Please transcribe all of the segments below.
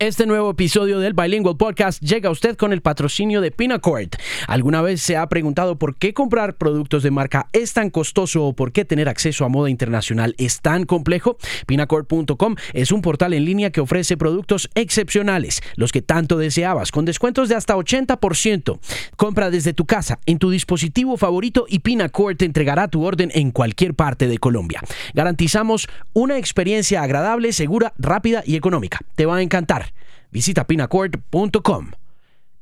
Este nuevo episodio del Bilingual Podcast llega a usted con el patrocinio de Pinacord. ¿Alguna vez se ha preguntado por qué comprar productos de marca es tan costoso o por qué tener acceso a moda internacional es tan complejo? Pinacord.com es un portal en línea que ofrece productos excepcionales, los que tanto deseabas, con descuentos de hasta 80%. Compra desde tu casa, en tu dispositivo favorito y Pinacord te entregará tu orden en cualquier parte de Colombia. Garantizamos una experiencia agradable, segura, rápida y económica. Te va a encantar. Visita pinacord.com.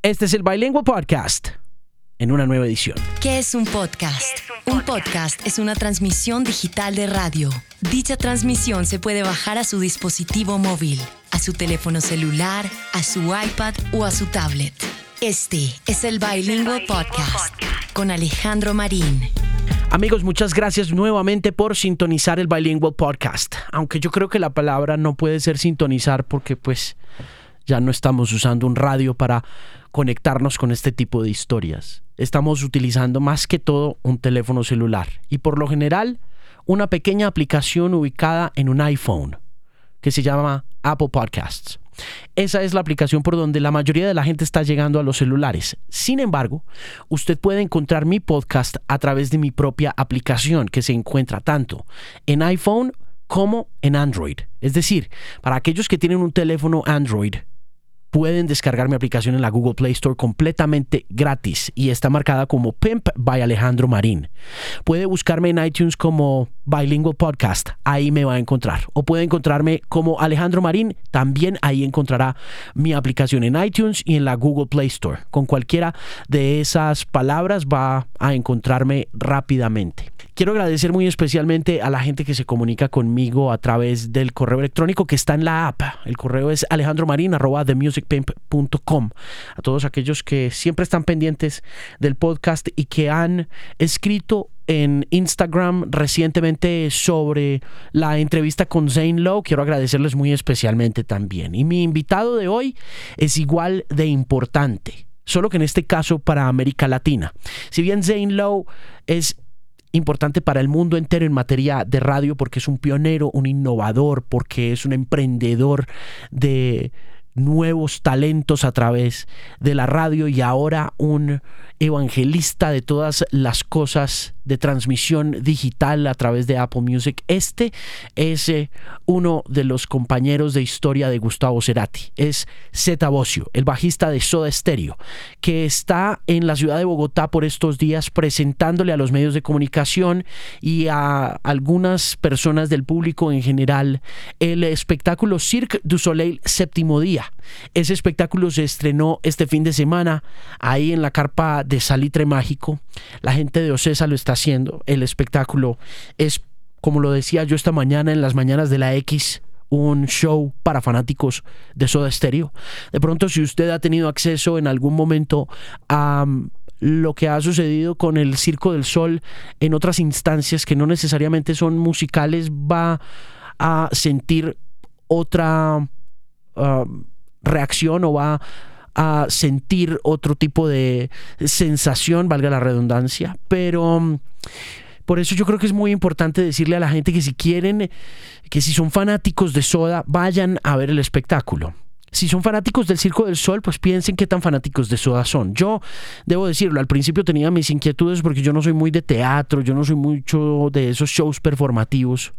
Este es el Bilingual Podcast en una nueva edición. ¿Qué es un podcast? un, podcast? es una transmisión digital de radio. Dicha transmisión se puede bajar a su dispositivo móvil, a su teléfono celular, a su iPad o a su tablet. Este es el Bilingual Podcast con Alejandro Marín. Amigos, muchas gracias nuevamente por sintonizar el Bilingual Podcast. Aunque yo creo que la palabra no puede ser sintonizar porque pues ya no estamos usando un radio para conectarnos con este tipo de historias. Estamos utilizando más que todo un teléfono celular y por lo general una pequeña aplicación ubicada en un iPhone que se llama Apple Podcasts. Esa es la aplicación por donde la mayoría de la gente está llegando a los celulares. Sin embargo, usted puede encontrar mi podcast a través de mi propia aplicación que se encuentra tanto en iPhone como en Android. Es decir, para aquellos que tienen un teléfono Android, pueden descargar mi aplicación en la Google Play Store completamente gratis y está marcada como Pimp by Alejandro Marín. Puede buscarme en iTunes como Bilingual Podcast, ahí me va a encontrar. O puede encontrarme como Alejandro Marín, también ahí encontrará mi aplicación en iTunes y en la Google Play Store. Con cualquiera de esas palabras va a encontrarme rápidamente. Quiero agradecer muy especialmente a la gente que se comunica conmigo a través del correo electrónico que está en la app. El correo es alejandromarin.themusicpimp.com. A todos aquellos que siempre están pendientes del podcast y que han escrito en Instagram recientemente sobre la entrevista con Zane Lowe. Quiero agradecerles muy especialmente también. Y mi invitado de hoy es igual de importante, solo que en este caso para América Latina. Si bien Zane Lowe es importante para el mundo entero en materia de radio porque es un pionero, un innovador, porque es un emprendedor de nuevos talentos a través de la radio y ahora un evangelista de todas las cosas de transmisión digital a través de Apple Music. Este es eh, uno de los compañeros de historia de Gustavo Cerati. Es Zeta Bocio, el bajista de Soda Stereo, que está en la ciudad de Bogotá por estos días presentándole a los medios de comunicación y a algunas personas del público en general el espectáculo Cirque du Soleil séptimo día. Ese espectáculo se estrenó este fin de semana ahí en la carpa de Salitre Mágico. La gente de Ocesa lo está haciendo. El espectáculo es, como lo decía yo esta mañana en las mañanas de la X, un show para fanáticos de Soda Stereo. De pronto, si usted ha tenido acceso en algún momento a mm, lo que ha sucedido con el Circo del Sol en otras instancias que no necesariamente son musicales, va a sentir otra ah, reacción o va a sentir otro tipo de sensación, valga la redundancia, pero mm, por eso yo creo que es muy importante decirle a la gente que si quieren, que si son fanáticos de Soda, vayan a ver el espectáculo. Si son fanáticos del Circo del Sol, pues piensen qué tan fanáticos de Soda son. Yo, debo decirlo, al principio tenía mis inquietudes porque yo no soy muy de teatro, yo no soy mucho de esos shows performativos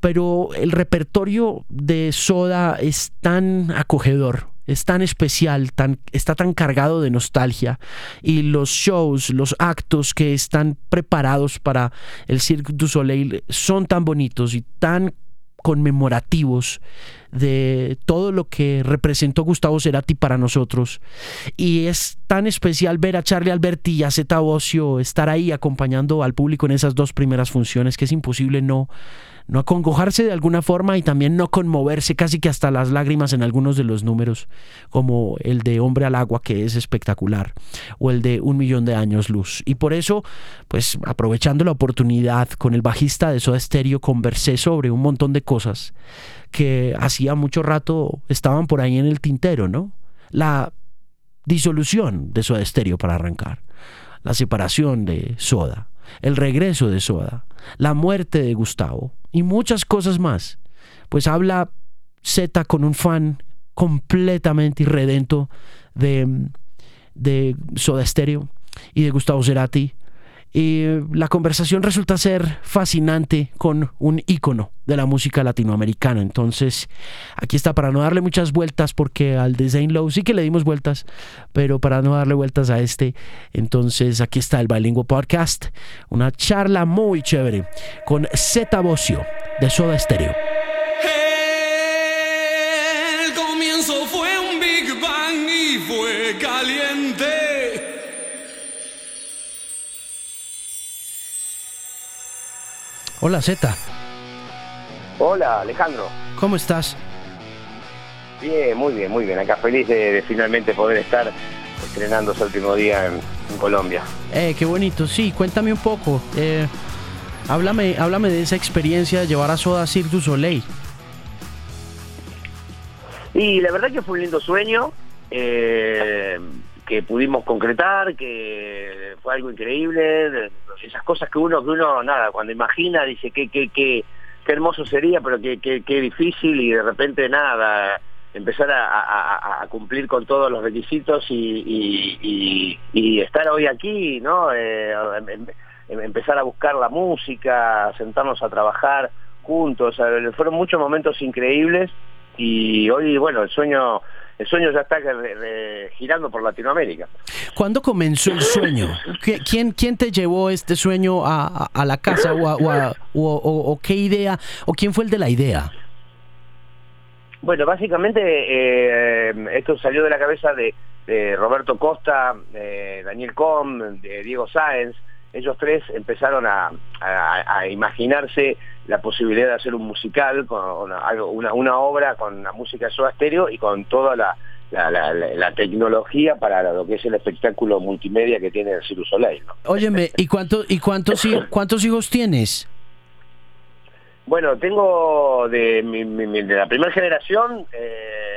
pero el repertorio de Soda es tan acogedor es tan especial, tan, está tan cargado de nostalgia y los shows, los actos que están preparados para el Cirque du Soleil son tan bonitos y tan conmemorativos de todo lo que representó Gustavo Cerati para nosotros. Y es tan especial ver a Charlie Alberti y a Zeta Bocio estar ahí acompañando al público en esas dos primeras funciones que es imposible no no acongojarse de alguna forma y también no conmoverse casi que hasta las lágrimas en algunos de los números, como el de Hombre al Agua, que es espectacular, o el de Un Millón de Años Luz. Y por eso, pues aprovechando la oportunidad con el bajista de Soda Stereo, conversé sobre un montón de cosas que hacía mucho rato estaban por ahí en el tintero, ¿no? La disolución de Soda Stereo para arrancar, la separación de Soda, el regreso de Soda, la muerte de Gustavo y muchas cosas más. Pues habla Z con un fan completamente irredento de, de Soda Stereo y de Gustavo Cerati y la conversación resulta ser fascinante con un ícono de la música latinoamericana. Entonces, aquí está para no darle muchas vueltas, porque al de Zane Lowe sí que le dimos vueltas, pero para no darle vueltas a este, entonces aquí está el Bilingüe Podcast, una charla muy chévere con Zeta Bocio de Soda Stereo. Hola Zeta, Hola, Alejandro. ¿cómo estás? Bien, muy bien, muy bien. Acá feliz de, de finalmente poder estar estrenando su último día en, en Colombia. Eh, qué bonito, sí, cuéntame un poco. eh, háblame, háblame de esa experiencia de llevar a Soda Cirque du Soleil. Y la verdad que fue un lindo sueño eh, que pudimos concretar, que fue algo increíble. Esas cosas que uno, que uno, nada, cuando imagina dice que, que, que, qué hermoso sería, pero qué que, qué difícil y de repente nada, empezar a, cumplir con todos los requisitos y estar hoy aquí, ¿no? Eh, em- em- em- empezar a buscar la música, sentarnos a trabajar juntos, o sea, fueron muchos momentos increíbles y hoy, bueno, el sueño, el sueño ya está re- re- girando por Latinoamérica. ¿Cuándo comenzó el sueño? ¿Qui- ¿Quién, quién te llevó este sueño a, a- a la casa o, a- o a- o- o- o qué idea o quién fue el de la idea? Bueno, básicamente eh, esto salió de la cabeza de, de Roberto Costa, eh, Daniel Com, de Diego Sáenz. Ellos tres empezaron a, a- a imaginarse la posibilidad de hacer un musical, con una, obra con la música de Soda Stereo y con toda la, la, la- la- la tecnología para lo que es el espectáculo multimedia que tiene el Cirque du Soleil. ¿no? Óyeme, ¿y, cuánto, y cuántos, hi- cuántos hijos tienes? Bueno, tengo de, mi- de la primera generación, eh,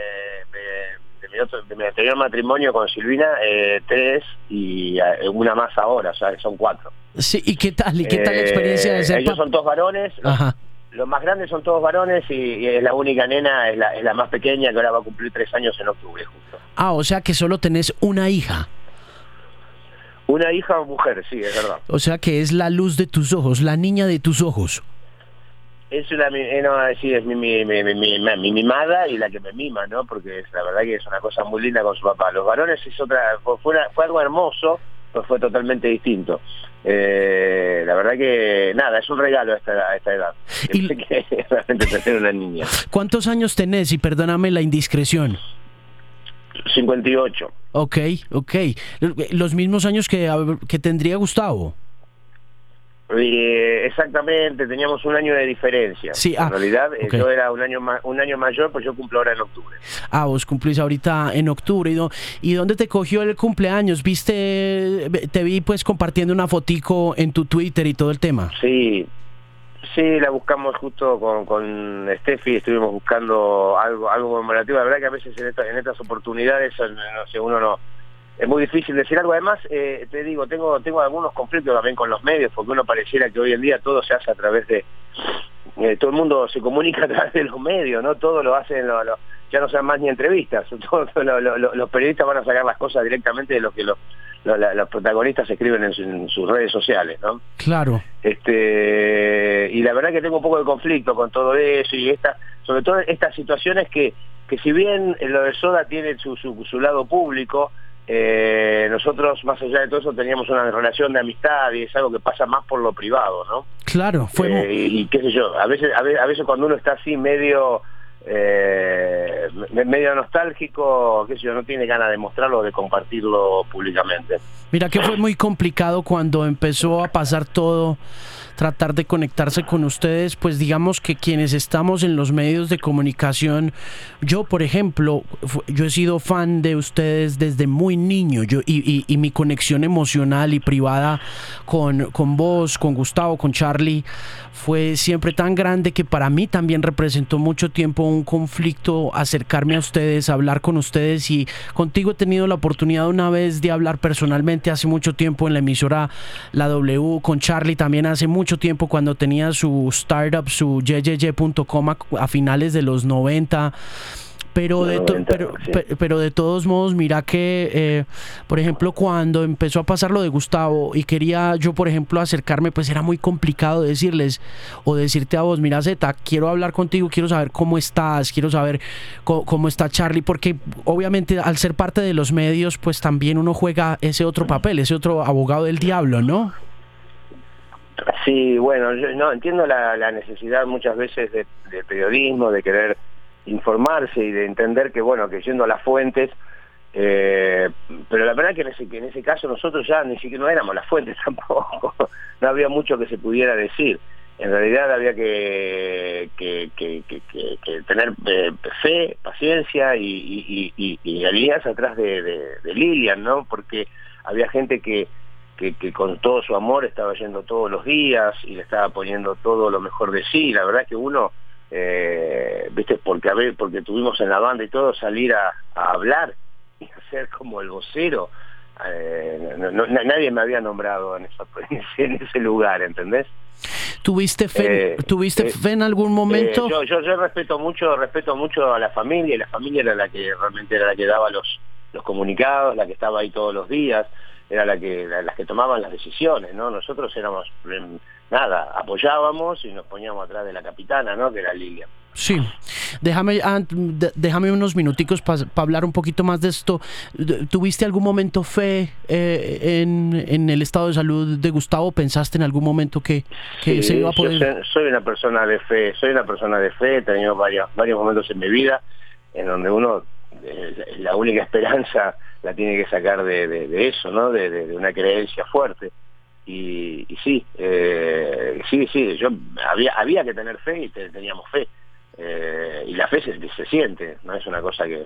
mi otro- de mi anterior matrimonio con Silvina, eh, tres y eh, una más ahora, o sea, son cuatro. Sí, ¿Y qué tal? ¿Y qué tal la experiencia de Eh, ser Ellos son todos varones, los, Ajá. los más grandes son todos varones y, y es la única nena, es la, es la más pequeña que ahora va a cumplir tres años en octubre justo. Ah, o sea que solo tenés una hija. Una hija o mujer, sí, es verdad. O sea que es la luz de tus ojos, la niña de tus ojos. Es una, eh, no, sí, es mi, mi, mi, mi, mi- mi mimada y la que me mima, ¿no? Porque es, la verdad que es una cosa muy linda con su papá. Los varones es otra, fue, fue una- fue algo hermoso, pero fue totalmente distinto. Eh, la verdad que, nada, es un regalo a esta, a esta edad. Y- que realmente tener una niña. ¿Cuántos años tenés? Y perdóname la indiscreción. 58. Ok, ok. Los mismos años que, que tendría Gustavo. Eh, exactamente, teníamos un año de diferencia. Sí, ah, en realidad, eh, yo era un año, ma- un año mayor, pues yo cumplo ahora en octubre. Ah, vos cumplís ahorita en octubre. ¿Y, dó- ¿Y dónde te cogió el cumpleaños? ¿Viste? Te vi pues compartiendo una fotico en tu Twitter y todo el tema. Sí, sí, la buscamos justo con, con Steffi, estuvimos buscando algo algo conmemorativo. La verdad que a veces en, esta- en estas oportunidades, no sé, uno no... Es muy difícil decir algo. Además, eh, te digo, tengo tengo algunos conflictos también con los medios, porque uno pareciera que hoy en día todo se hace a través de... eh, todo el mundo se comunica a través de los medios, ¿no? Todo lo hacen, lo- lo- ya no sean más ni entrevistas. Todo- lo- los periodistas van a sacar las cosas directamente de lo que los, los protagonistas escriben en, su- en sus redes sociales, ¿no? Claro. este y la verdad que tengo un poco de conflicto con todo eso y esta sobre todo estas situaciones que que si bien lo de Soda tiene su, su, su lado público eh, nosotros más allá de todo eso teníamos una relación de amistad y es algo que pasa más por lo privado no Claro, fue Eh, y, y qué sé yo a veces a veces, a veces cuando uno está así medio eh, me- medio nostálgico qué sé yo no tiene ganas de mostrarlo o de compartirlo públicamente. Mira que fue muy complicado cuando empezó a pasar todo, tratar de conectarse con ustedes, pues digamos que quienes estamos en los medios de comunicación, yo por ejemplo, yo he sido fan de ustedes desde muy niño, yo y, y- y mi conexión emocional y privada con, con vos, con Gustavo, con Charlie, fue siempre tan grande que para mí también representó mucho tiempo un conflicto acercarme a ustedes, hablar con ustedes y contigo he tenido la oportunidad una vez de hablar personalmente hace mucho tiempo en la emisora La W, con Charlie también hace mucho tiempo cuando tenía su startup, su yeyeye.com a, a finales de los 90 Pero de, pero, pero de todos modos, mira que, eh, por ejemplo, cuando empezó a pasar lo de Gustavo y quería yo, por ejemplo, acercarme, pues era muy complicado decirles o decirte a vos, mira Zeta, quiero hablar contigo, quiero saber cómo estás, quiero saber cómo, está Charlie, porque obviamente al ser parte de los medios, pues también uno juega ese otro papel, ese otro abogado del diablo, ¿no? Sí, bueno, yo no entiendo la, necesidad muchas veces de, de periodismo, de querer informarse y de entender que, bueno, que yendo a las fuentes, eh, pero la verdad que en, ese, que en ese caso nosotros ya ni siquiera no éramos las fuentes tampoco, no había mucho que se pudiera decir. En realidad había que, tener eh, fe, paciencia y, y, atrás de, Lilian, ¿no? Porque había gente que, que, con todo su amor estaba yendo todos los días y le estaba poniendo todo lo mejor de sí. La verdad que uno eh, viste, porque a ver, porque tuvimos en la banda y todo salir a, hablar y hacer como el vocero. Eh, nadie me había nombrado en, en ese lugar, ¿entendés? ¿Tuviste fe, eh, ¿tuviste fe en algún momento? yo, yo, yo respeto mucho, respeto mucho a la familia, y la familia era la que realmente era la que daba los, los comunicados, la que estaba ahí todos los días, era la que, las que tomaban las decisiones, ¿no? Nosotros éramos nada, apoyábamos y nos poníamos atrás de la capitana, ¿no? Que era Lilian. Sí, déjame, déjame unos minuticos para hablar un poquito más de esto. ¿Tuviste algún momento fe eh, en, el estado de salud de Gustavo? ¿Pensaste en algún momento que, se iba a poder...? soy una persona de fe, soy una persona de fe, he tenido varios, varios momentos en mi vida en donde uno, eh, la única esperanza la tiene que sacar de, eso, ¿no? de una creencia fuerte y, sí, eh, sí, sí, yo había, había que tener fe y teníamos fe. Eh, y la fe se, se, siente, no es una cosa que,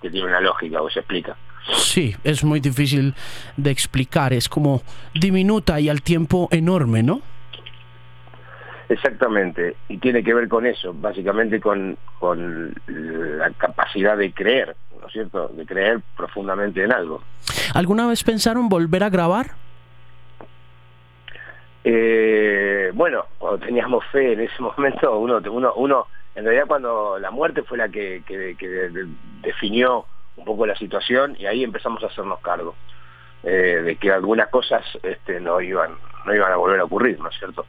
que, tiene una lógica o se explica. Sí, es muy difícil de explicar, es como diminuta y al tiempo enorme, ¿no? Exactamente, y tiene que ver con eso, básicamente con, con la capacidad de creer, ¿no es cierto? De creer profundamente en algo. ¿Alguna vez pensaron volver a grabar? Eh, bueno, cuando teníamos fe en ese momento, uno, uno, uno, en realidad cuando la muerte fue la que, definió un poco la situación y ahí empezamos a hacernos cargo eh, de que algunas cosas este, no iban, no iban a volver a ocurrir, ¿no es cierto?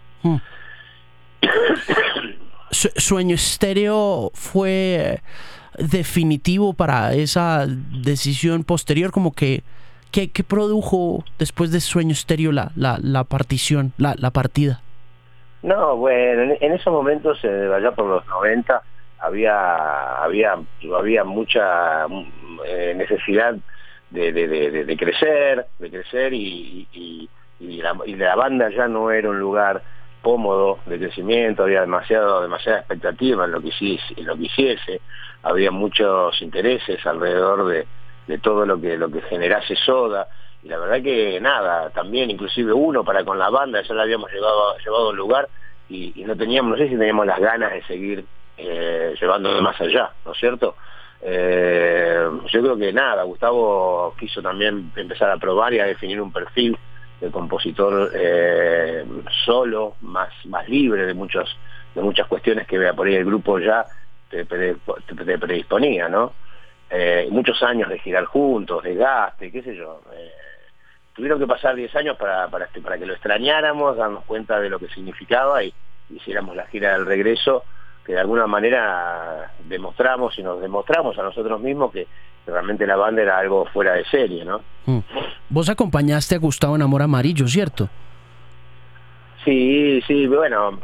Sueño estéreo fue definitivo para esa decisión posterior, como que ¿Qué, produjo después de Sueño Estéreo la, la, partición, la, la, partida? No, bueno, en, esos momentos, eh, allá por los 90, había, había, había mucha eh, necesidad de, de, crecer, de crecer y, y, la, y, la, banda ya no era un lugar cómodo de crecimiento, había demasiado, demasiada expectativa en lo que en lo que hiciese, había muchos intereses alrededor de, de todo lo que lo que generase Soda y la verdad que nada también inclusive uno para con la banda ya la habíamos llevado llevado a un lugar y, no teníamos no sé si teníamos las ganas de seguir eh, llevándolo más allá no es cierto eh, yo creo que nada Gustavo quiso también empezar a probar y a definir un perfil de compositor eh, solo más más libre de muchos de muchas cuestiones que vea por ahí el grupo ya te, predisponía no eh, muchos años de girar juntos, de gaste, qué sé yo. Eh, tuvieron que pasar 10 años para, para, este, para que lo extrañáramos, darnos cuenta de lo que significaba y hiciéramos la gira del regreso, que de alguna manera demostramos y nos demostramos a nosotros mismos que, realmente la banda era algo fuera de serie, ¿no? Mm. Vos acompañaste a Gustavo en Amor Amarillo, ¿cierto? Sí, sí, bueno,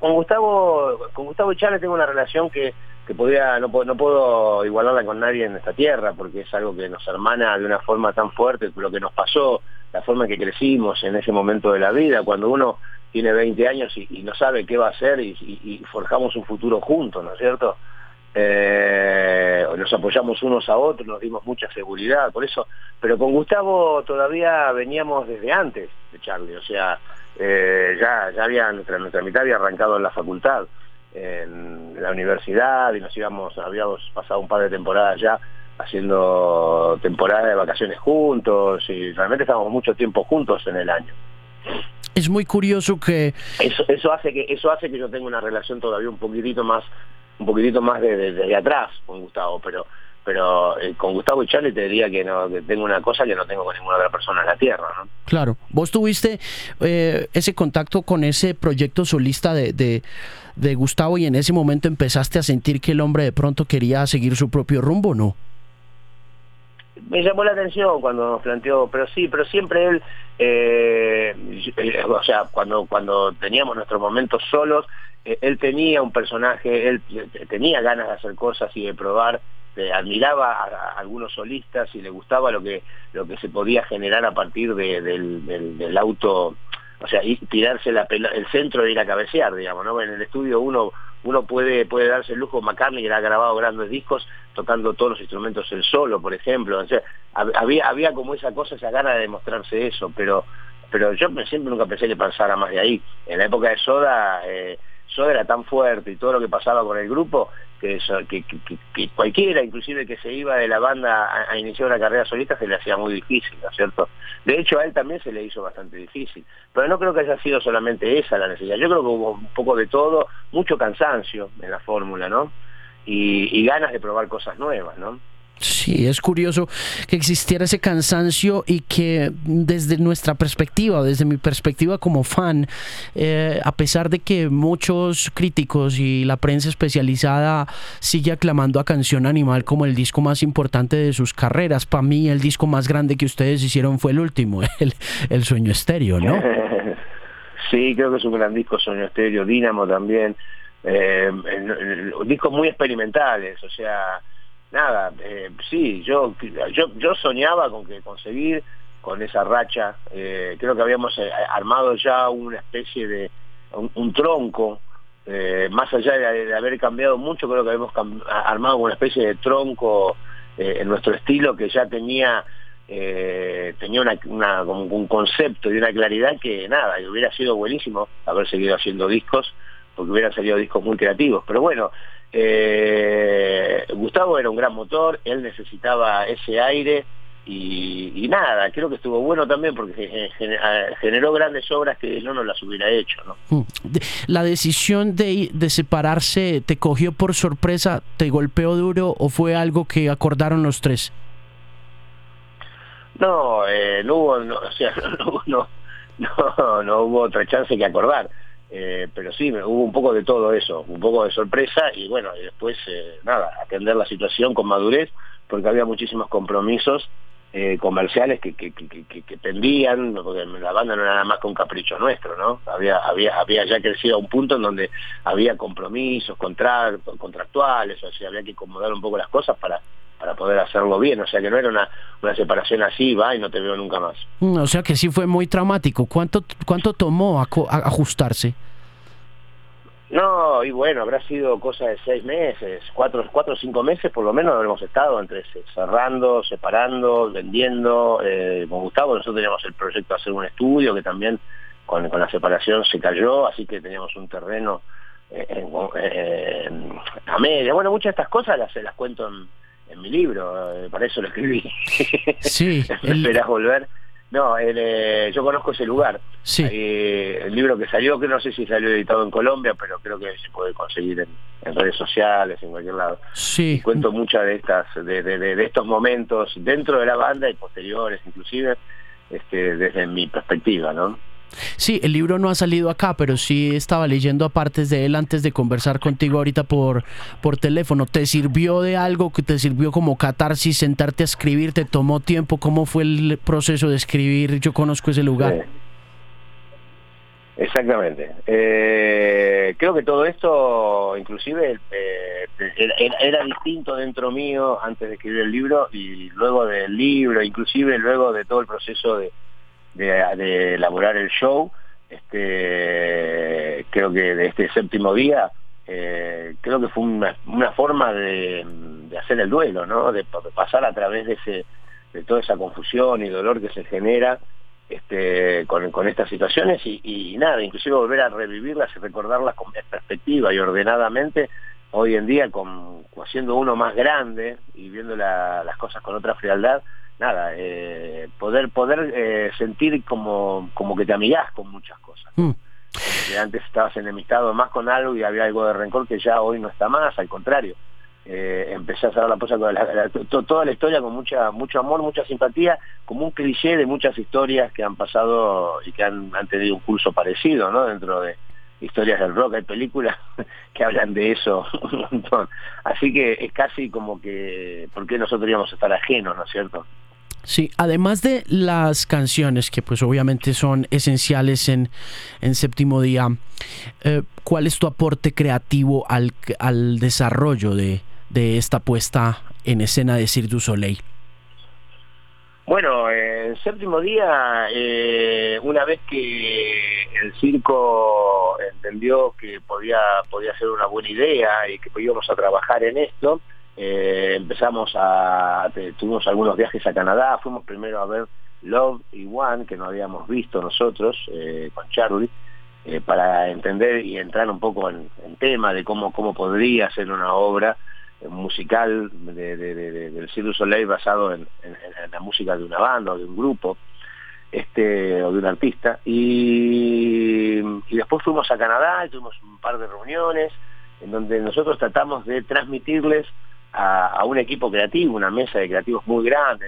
con Gustavo, con Gustavo Chávez tengo una relación que que podría, no, no puedo igualarla con nadie en esta tierra, porque es algo que nos hermana de una forma tan fuerte, lo que nos pasó, la forma en que crecimos en ese momento de la vida, cuando uno tiene 20 años y, no sabe qué va a hacer y, forjamos un futuro juntos, ¿no es cierto? Eh, nos apoyamos unos a otros, nos dimos mucha seguridad, por eso, pero con Gustavo todavía veníamos desde antes de Charlie, o sea, eh, ya, ya había, nuestra, nuestra mitad había arrancado en la facultad en la universidad y nos íbamos, habíamos pasado un par de temporadas ya haciendo temporadas de vacaciones juntos y realmente estábamos mucho tiempo juntos en el año. Es muy curioso que eso, eso hace que eso hace que yo tenga una relación todavía un poquitito más un poquitito más de, atrás con Gustavo, pero pero eh, con Gustavo y Charlie te diría que no que tengo una cosa que no tengo con ninguna otra persona en la tierra ¿no? claro vos tuviste eh, ese contacto con ese proyecto solista de, de, de, Gustavo y en ese momento empezaste a sentir que el hombre de pronto quería seguir su propio rumbo no me llamó la atención cuando nos planteó pero sí pero siempre él eh, o sea cuando cuando teníamos nuestros momentos solos él tenía un personaje él tenía ganas de hacer cosas y de probar admiraba a, algunos solistas y le gustaba lo que lo que se podía generar a partir del, auto o sea tirarse la el centro de ir a cabecear digamos no en el estudio uno uno puede puede darse el lujo McCartney que ha grabado grandes discos tocando todos los instrumentos el solo por ejemplo. Había había como esa cosa esa gana de demostrarse eso pero pero yo siempre nunca pensé que pasara más de ahí. En la época de Soda eh, Soda era tan fuerte y todo lo que pasaba con el grupo que, cualquiera, inclusive que se iba de la banda a, iniciar una carrera solista, se le hacía muy difícil, ¿no es cierto? De hecho, a él también se le hizo bastante difícil. Pero no creo que haya sido solamente esa la necesidad. Yo creo que hubo un poco de todo, mucho cansancio en la fórmula, ¿no? y ganas de probar cosas nuevas, ¿no? Sí, es curioso que existiera ese cansancio y que desde nuestra perspectiva, desde mi perspectiva como fan, eh, a pesar de que muchos críticos y la prensa especializada sigue aclamando a Canción Animal como el disco más importante de sus carreras, para mí el disco más grande que ustedes hicieron fue el último, el, Sueño Estéreo, ¿no? Sí, creo que es un gran disco Sueño Estéreo, Dínamo también, eh, discos muy experimentales, o sea nada, eh, sí, yo, yo, yo soñaba con que conseguir con esa racha, eh, creo que habíamos eh, armado ya una especie de, un, tronco, más allá de, haber cambiado mucho, creo que habíamos armado una especie de tronco en nuestro estilo que ya tenía tenía una, un concepto y una claridad que nada, que hubiera sido buenísimo haber seguido haciendo discos, porque hubieran salido discos muy creativos. Pero bueno, eh, Gustavo era un gran motor, él necesitaba ese aire y, nada, creo que estuvo bueno también porque generó grandes obras que no nos las hubiera hecho. ¿no? Mm. ¿La decisión de, de separarse te cogió por sorpresa, te golpeó duro o fue algo que acordaron los tres? No, eh, no hubo, o sea, no, no, no hubo otra chance que acordar. Eh, pero sí, hubo un poco de todo eso, un poco de sorpresa y bueno, y después eh, nada, atender la situación con madurez, porque había muchísimos compromisos eh, comerciales que, que, que, pendían, porque la banda no era nada más que un capricho nuestro, ¿no? Había, había, había ya crecido a un punto en donde había compromisos contractuales, o sea, había que acomodar un poco las cosas para, para poder hacerlo bien, o sea que no era una, una separación así, va y no te veo nunca más. Mm, o sea que sí fue muy traumático. ¿Cuánto, cuánto tomó ajustarse? No, y bueno, habrá sido cosa de seis meses, cuatro, cuatro o cinco meses por lo menos habremos estado entre cerrando, separando, vendiendo. Eh, con Gustavo nosotros teníamos el proyecto de hacer un estudio que también con, con la separación se cayó, así que teníamos un terreno eh, a media. Bueno, muchas de estas cosas las, las cuento en, en mi libro, eh, para eso lo escribí. Sí. Esperás volver. No, eh, yo conozco ese lugar. Sí. el libro que salió, que no sé si salió editado en Colombia, pero creo que se puede conseguir en, redes sociales, en cualquier lado. Sí. cuento muchas de estas, de, de, de, estos momentos dentro de la banda y posteriores, inclusive, este, desde mi perspectiva, ¿no? Sí, el libro no ha salido acá, pero sí estaba leyendo apartes de él antes de conversar contigo ahorita por, por teléfono. ¿Te sirvió de algo que te sirvió como catarsis, sentarte a escribir? ¿Te tomó tiempo? ¿Cómo fue el proceso de escribir? Yo conozco ese lugar. Exactamente. Eh, creo que todo esto, inclusive, eh, era, distinto dentro mío antes de escribir el libro y luego del libro, inclusive luego de todo el proceso de, de, elaborar el show. Este, creo que de este séptimo día, eh, creo que fue una, forma de, hacer el duelo, ¿no? De, pasar a través de, ese, de toda esa confusión y dolor que se genera este, con, con estas situaciones y, nada, inclusive volver a revivirlas y recordarlas con perspectiva y ordenadamente, hoy en día con, siendo uno más grande y viendo las cosas con otra frialdad, nada, eh, poder poder eh, sentir como, como que te amigás con muchas cosas. Mm. que antes estabas enemistado más con algo y había algo de rencor que ya hoy no está más, al contrario. Eh, empecé a hacer la cosa con toda la historia con mucha mucho amor, mucha simpatía, como un cliché de muchas historias que han pasado y que han, han tenido un curso parecido, ¿no? Dentro de, historias del rock, hay películas que hablan de eso un montón. Así que es casi como que, ¿por qué nosotros íbamos a estar ajenos, no es cierto? Sí, además de las canciones que pues obviamente son esenciales en, en séptimo día, eh, ¿cuál es tu aporte creativo al, al desarrollo de, de esta puesta en escena de Cirque du Soleil? Bueno, el séptimo día, eh, una vez que el circo entendió que podía, podía ser una buena idea y que íbamos a trabajar en esto, eh, empezamos a, tuvimos algunos viajes a Canadá, fuimos primero a ver Love y One, que no habíamos visto nosotros eh, con Charlie, para entender y entrar un poco en, tema de cómo, cómo podría ser una obra musical de, del Cirque du Soleil basado en, la música de una banda o de un grupo este o de un artista. Y, después fuimos a Canadá y tuvimos un par de reuniones en donde nosotros tratamos de transmitirles a, un equipo creativo, una mesa de creativos muy grande,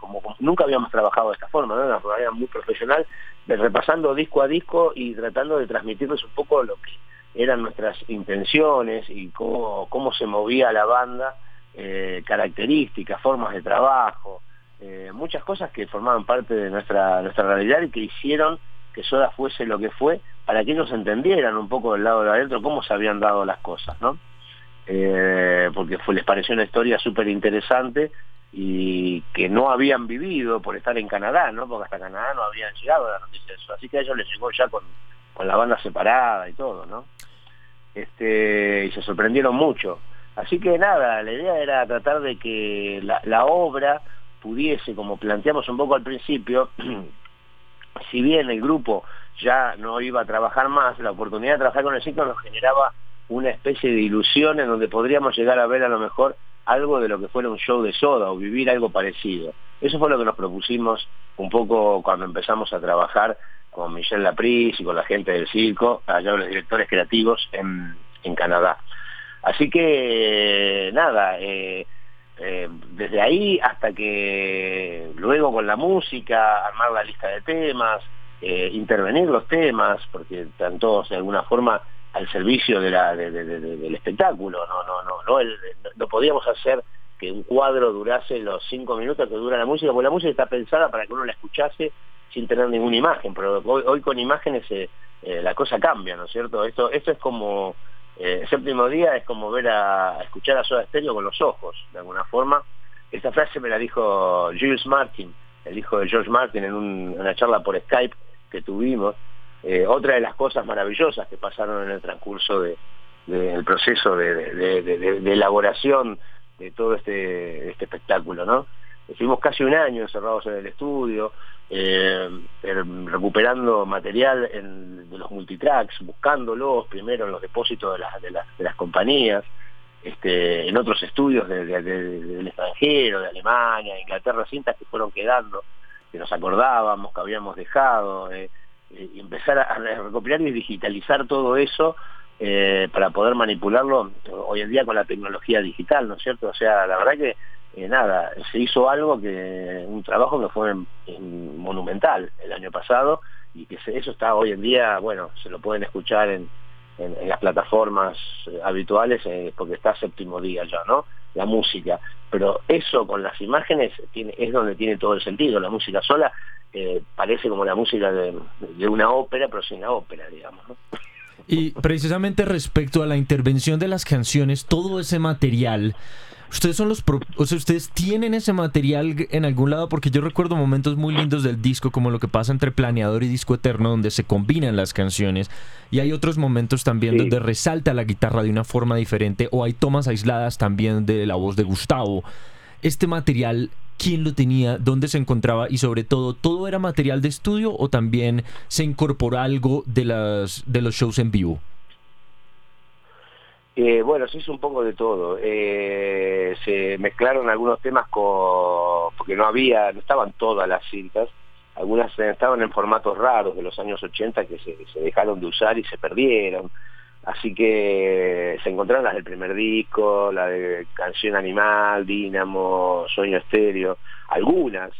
como, nunca habíamos trabajado de esta forma, ¿no? una manera muy profesional, repasando disco a disco y tratando de transmitirles un poco lo que eran nuestras intenciones y cómo, cómo se movía la banda, eh, características, formas de trabajo, eh, muchas cosas que formaban parte de nuestra, nuestra realidad y que hicieron que Soda fuese lo que fue para que ellos entendieran un poco del lado de adentro cómo se habían dado las cosas, ¿no? Eh, porque les pareció una historia súper interesante y que no habían vivido por estar en Canadá, ¿no? Porque hasta Canadá no habían llegado la noticia de eso. Así que a ellos les llegó ya con, con la banda separada y todo, ¿no? este, y se sorprendieron mucho. Así que nada, la idea era tratar de que la, obra pudiese, como planteamos un poco al principio, si bien el grupo ya no iba a trabajar más, la oportunidad de trabajar con el ciclo nos generaba una especie de ilusión en donde podríamos llegar a ver a lo mejor algo de lo que fuera un show de soda o vivir algo parecido. Eso fue lo que nos propusimos un poco cuando empezamos a trabajar con Michel Laprise y con la gente del circo, allá los directores creativos en, Canadá. Así que nada, eh, eh, desde ahí hasta que luego con la música, armar la lista de temas, eh, intervenir los temas, porque están todos de alguna forma al servicio de la, del espectáculo, no, no, no, no, no podíamos hacer que un cuadro durase los cinco minutos que dura la música, porque la música está pensada para que uno la escuchase sin tener ninguna imagen, pero hoy, con imágenes eh, eh, la cosa cambia, ¿no es cierto? Esto, esto es como, eh, el séptimo día es como ver a, escuchar a Soda Stereo con los ojos, de alguna forma. Esta frase me la dijo Jules Martin, el hijo de George Martin, en, una charla por Skype que tuvimos. Otra de las cosas maravillosas que pasaron en el transcurso del proceso de, elaboración de todo este, este espectáculo, ¿no? Estuvimos casi un año encerrados en el estudio, eh, recuperando material en, de los multitracks, buscándolos primero en los depósitos de, las, de, compañías, este, en otros estudios del extranjero, de Alemania, Inglaterra, cintas que fueron quedando, que nos acordábamos, que habíamos dejado, eh, eh, empezar a, recopilar y digitalizar todo eso para poder manipularlo hoy en día con la tecnología digital, ¿no es cierto? O sea, la verdad que eh, nada, se hizo algo que, un trabajo que fue monumental el año pasado y que eso está hoy en día, bueno, se lo pueden escuchar en, las plataformas eh, habituales eh, porque está séptimo día ya, ¿no? La música. Pero eso con las imágenes es donde tiene todo el sentido. La música sola parece como la música de, una ópera, pero sin la ópera, digamos. Y precisamente respecto a la intervención de las canciones, todo ese material Ustedes son los o sea, ustedes tienen ese material en algún lado porque yo recuerdo momentos muy lindos del disco como lo que pasa entre Planeador y Disco Eterno donde se combinan las canciones y hay otros momentos también donde resalta la guitarra de una forma diferente o hay tomas aisladas también de la voz de Gustavo. Este material quién lo tenía, dónde se encontraba y sobre todo, ¿todo era material de estudio o también se incorpora algo de, las, de los shows en vivo? Eh, bueno, se hizo un poco de todo. Eh, se mezclaron algunos temas con, porque no había, no estaban todas las cintas. algunas estaban en formatos raros de los años 80 que se, se dejaron de usar y se perdieron. Así que se encontraron las del primer disco, la de Canción Animal, Dínamo, Sueño Estéreo, algunas,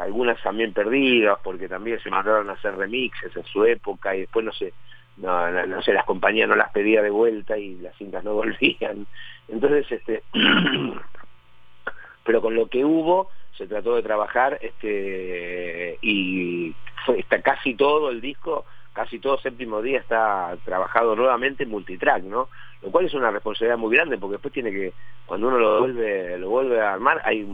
algunas también perdidas porque también se mandaron a hacer remixes en su época y después no sé, no, no, las compañías no las pedía de vuelta y las cintas no volvían. Entonces, este, pero con lo que hubo se trató de trabajar este y fue, está casi todo el disco casi todo séptimo día está trabajado nuevamente en multitrack, ¿no? Lo cual es una responsabilidad muy grande porque después tiene que, cuando uno lo vuelve, lo vuelve a armar, hay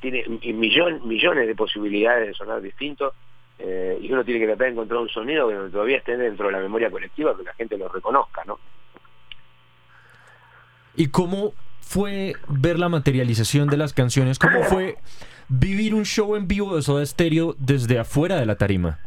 tiene millón, millones de posibilidades de sonar distintos eh, y uno tiene que tratar de encontrar un sonido que todavía esté dentro de la memoria colectiva, que la gente lo reconozca, ¿no? ¿Y cómo fue ver la materialización de las canciones? ¿Cómo fue vivir un show en vivo de Soda Stereo desde afuera de la tarima?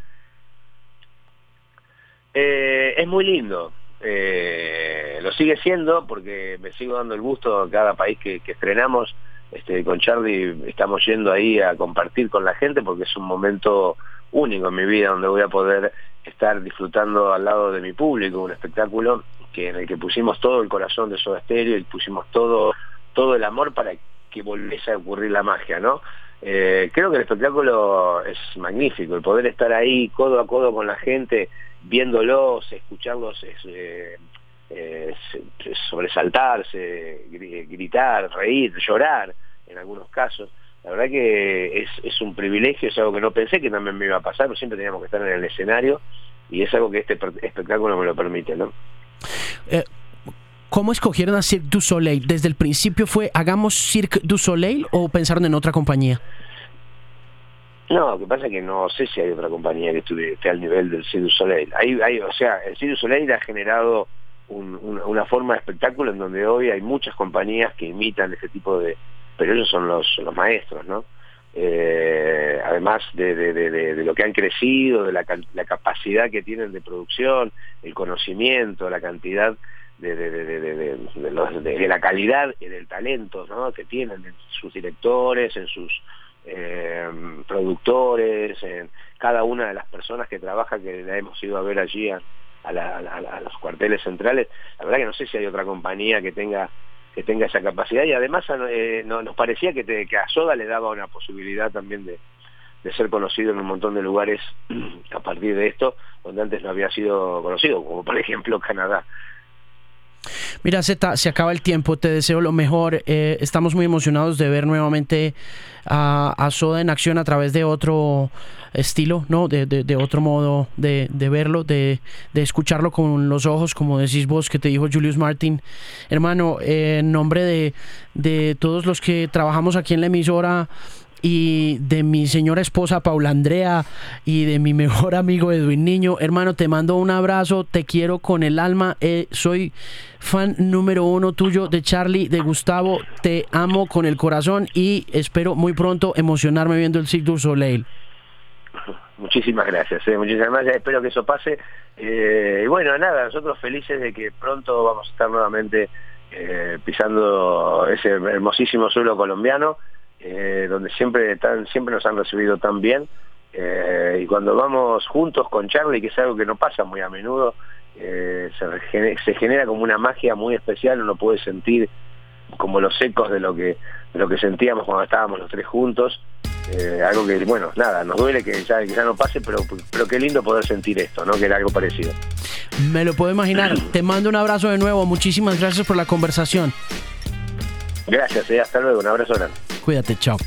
Eh, es muy lindo. Eh, lo sigue siendo porque me sigo dando el gusto a cada país que, estrenamos. Este, con Charlie estamos yendo ahí a compartir con la gente porque es un momento único en mi vida donde voy a poder estar disfrutando al lado de mi público un espectáculo que en el que pusimos todo el corazón de Soda Stereo y pusimos todo todo el amor para que volviese a ocurrir la magia, ¿no? Eh, creo que el espectáculo es magnífico, el poder estar ahí codo a codo con la gente, viéndolos, escucharlos, eh, eh, sobresaltarse, gritar, reír, llorar en algunos casos. La verdad que es, un privilegio, es algo que no pensé que también me iba a pasar, pero siempre teníamos que estar en el escenario y es algo que este espectáculo me lo permite, ¿no? Eh, ¿Cómo escogieron a Cirque du Soleil? ¿Desde el principio fue hagamos Cirque du Soleil o pensaron en otra compañía? No, lo que pasa es que no sé si hay otra compañía que esté al nivel del Cirque Soleil. Hay, hay, o sea, el Cirque Soleil ha generado una forma de espectáculo en donde hoy hay muchas compañías que imitan ese tipo de... Pero ellos son los, maestros, ¿no? Eh, además de, lo que han crecido, de la, la, capacidad que tienen de producción, el conocimiento, la cantidad de, la calidad y del talento ¿no? que tienen en sus directores, en sus eh, productores, cada una de las personas que trabaja, que la hemos ido a ver allí a, los cuarteles centrales. La verdad que no sé si hay otra compañía que tenga que tenga esa capacidad y además eh, nos parecía que, a Soda le daba una posibilidad también de ser conocido en un montón de lugares a partir de esto, donde antes no había sido conocido, como por ejemplo Canadá. Mira, Z, se acaba el tiempo, te deseo lo mejor. Eh, estamos muy emocionados de ver nuevamente a, Soda en acción a través de otro estilo, ¿no? De, otro modo de, verlo, de, escucharlo con los ojos, como decís vos, que te dijo Julius Martin. Hermano, en nombre de, de todos los que trabajamos aquí en la emisora, y de mi señora esposa Paula Andrea y de mi mejor amigo Edwin Niño. Hermano, te mando un abrazo, te quiero con el alma. Eh, soy fan número uno tuyo de Charlie, de Gustavo. Te amo con el corazón y espero muy pronto emocionarme viendo el Cirque du Soleil. Muchísimas gracias, eh, muchísimas gracias. Espero que eso pase. Eh, y bueno, nada, nosotros felices de que pronto vamos a estar nuevamente pisando ese hermosísimo suelo colombiano. Eh, donde siempre, tan, siempre nos han recibido tan bien. Eh, y cuando vamos juntos con Charlie, que es algo que no pasa muy a menudo, eh, se, genera como una magia muy especial, uno puede sentir como los ecos de lo que, de lo que sentíamos cuando estábamos los tres juntos. algo que, bueno, nada, nos duele que ya, que ya no pase, pero, pero qué lindo poder sentir esto, ¿no? Que era algo parecido. Me lo puedo imaginar. Te mando un abrazo de nuevo. Muchísimas gracias por la conversación. Gracias, hasta luego. Un abrazo grande. Cuídate, chao.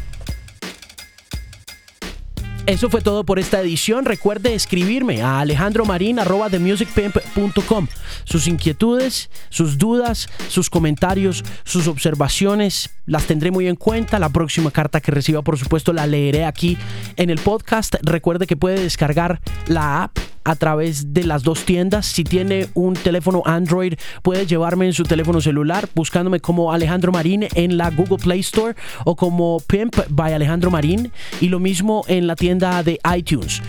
Eso fue todo por esta edición. Recuerde escribirme a alejandromarin.com sus inquietudes, sus dudas, sus comentarios, sus observaciones. Las tendré muy en cuenta. La próxima carta que reciba, por supuesto, la leeré aquí en el podcast. Recuerde que puede descargar la app a través de las dos tiendas. Si tiene un teléfono Android, puede llevarme en su teléfono celular buscándome como Alejandro Marín en la Google Play Store o como Pimp by Alejandro Marín y lo mismo en la tienda de iTunes.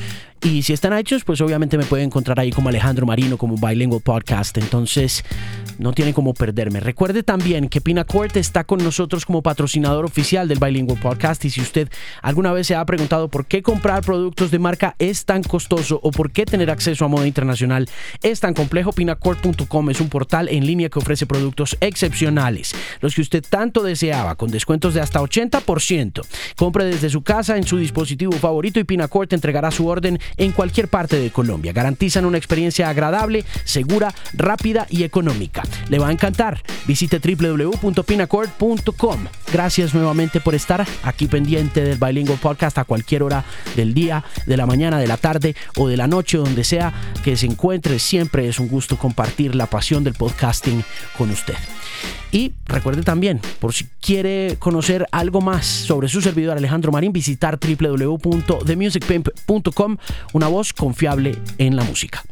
Y si están hechos, pues obviamente me pueden encontrar ahí como Alejandro Marino, como Bilingual Podcast. Entonces, no tienen como perderme. Recuerde también que Pinacourt está con nosotros como patrocinador oficial del Bilingual Podcast. Y si usted alguna vez se ha preguntado por qué comprar productos de marca es tan costoso o por qué tener acceso a moda internacional es tan complejo, pinacourt.com es un portal en línea que ofrece productos excepcionales, los que usted tanto deseaba, con descuentos de hasta 80%. Compre desde su casa en su dispositivo favorito y Pinacourt entregará su orden en cualquier parte de Colombia. Garantizan una experiencia agradable, segura, rápida y económica. Le va a encantar. Visite www.pinacourt.com. Gracias nuevamente por estar aquí pendiente del Bilingual Podcast a cualquier hora del día, de la mañana, de la tarde o de la noche, donde sea que se encuentre. Siempre es un gusto compartir la pasión del podcasting con usted. Y recuerde también, por si quiere conocer algo más sobre su servidor Alejandro Marín, visitar www.themusicpimp.com, una voz confiable en la música.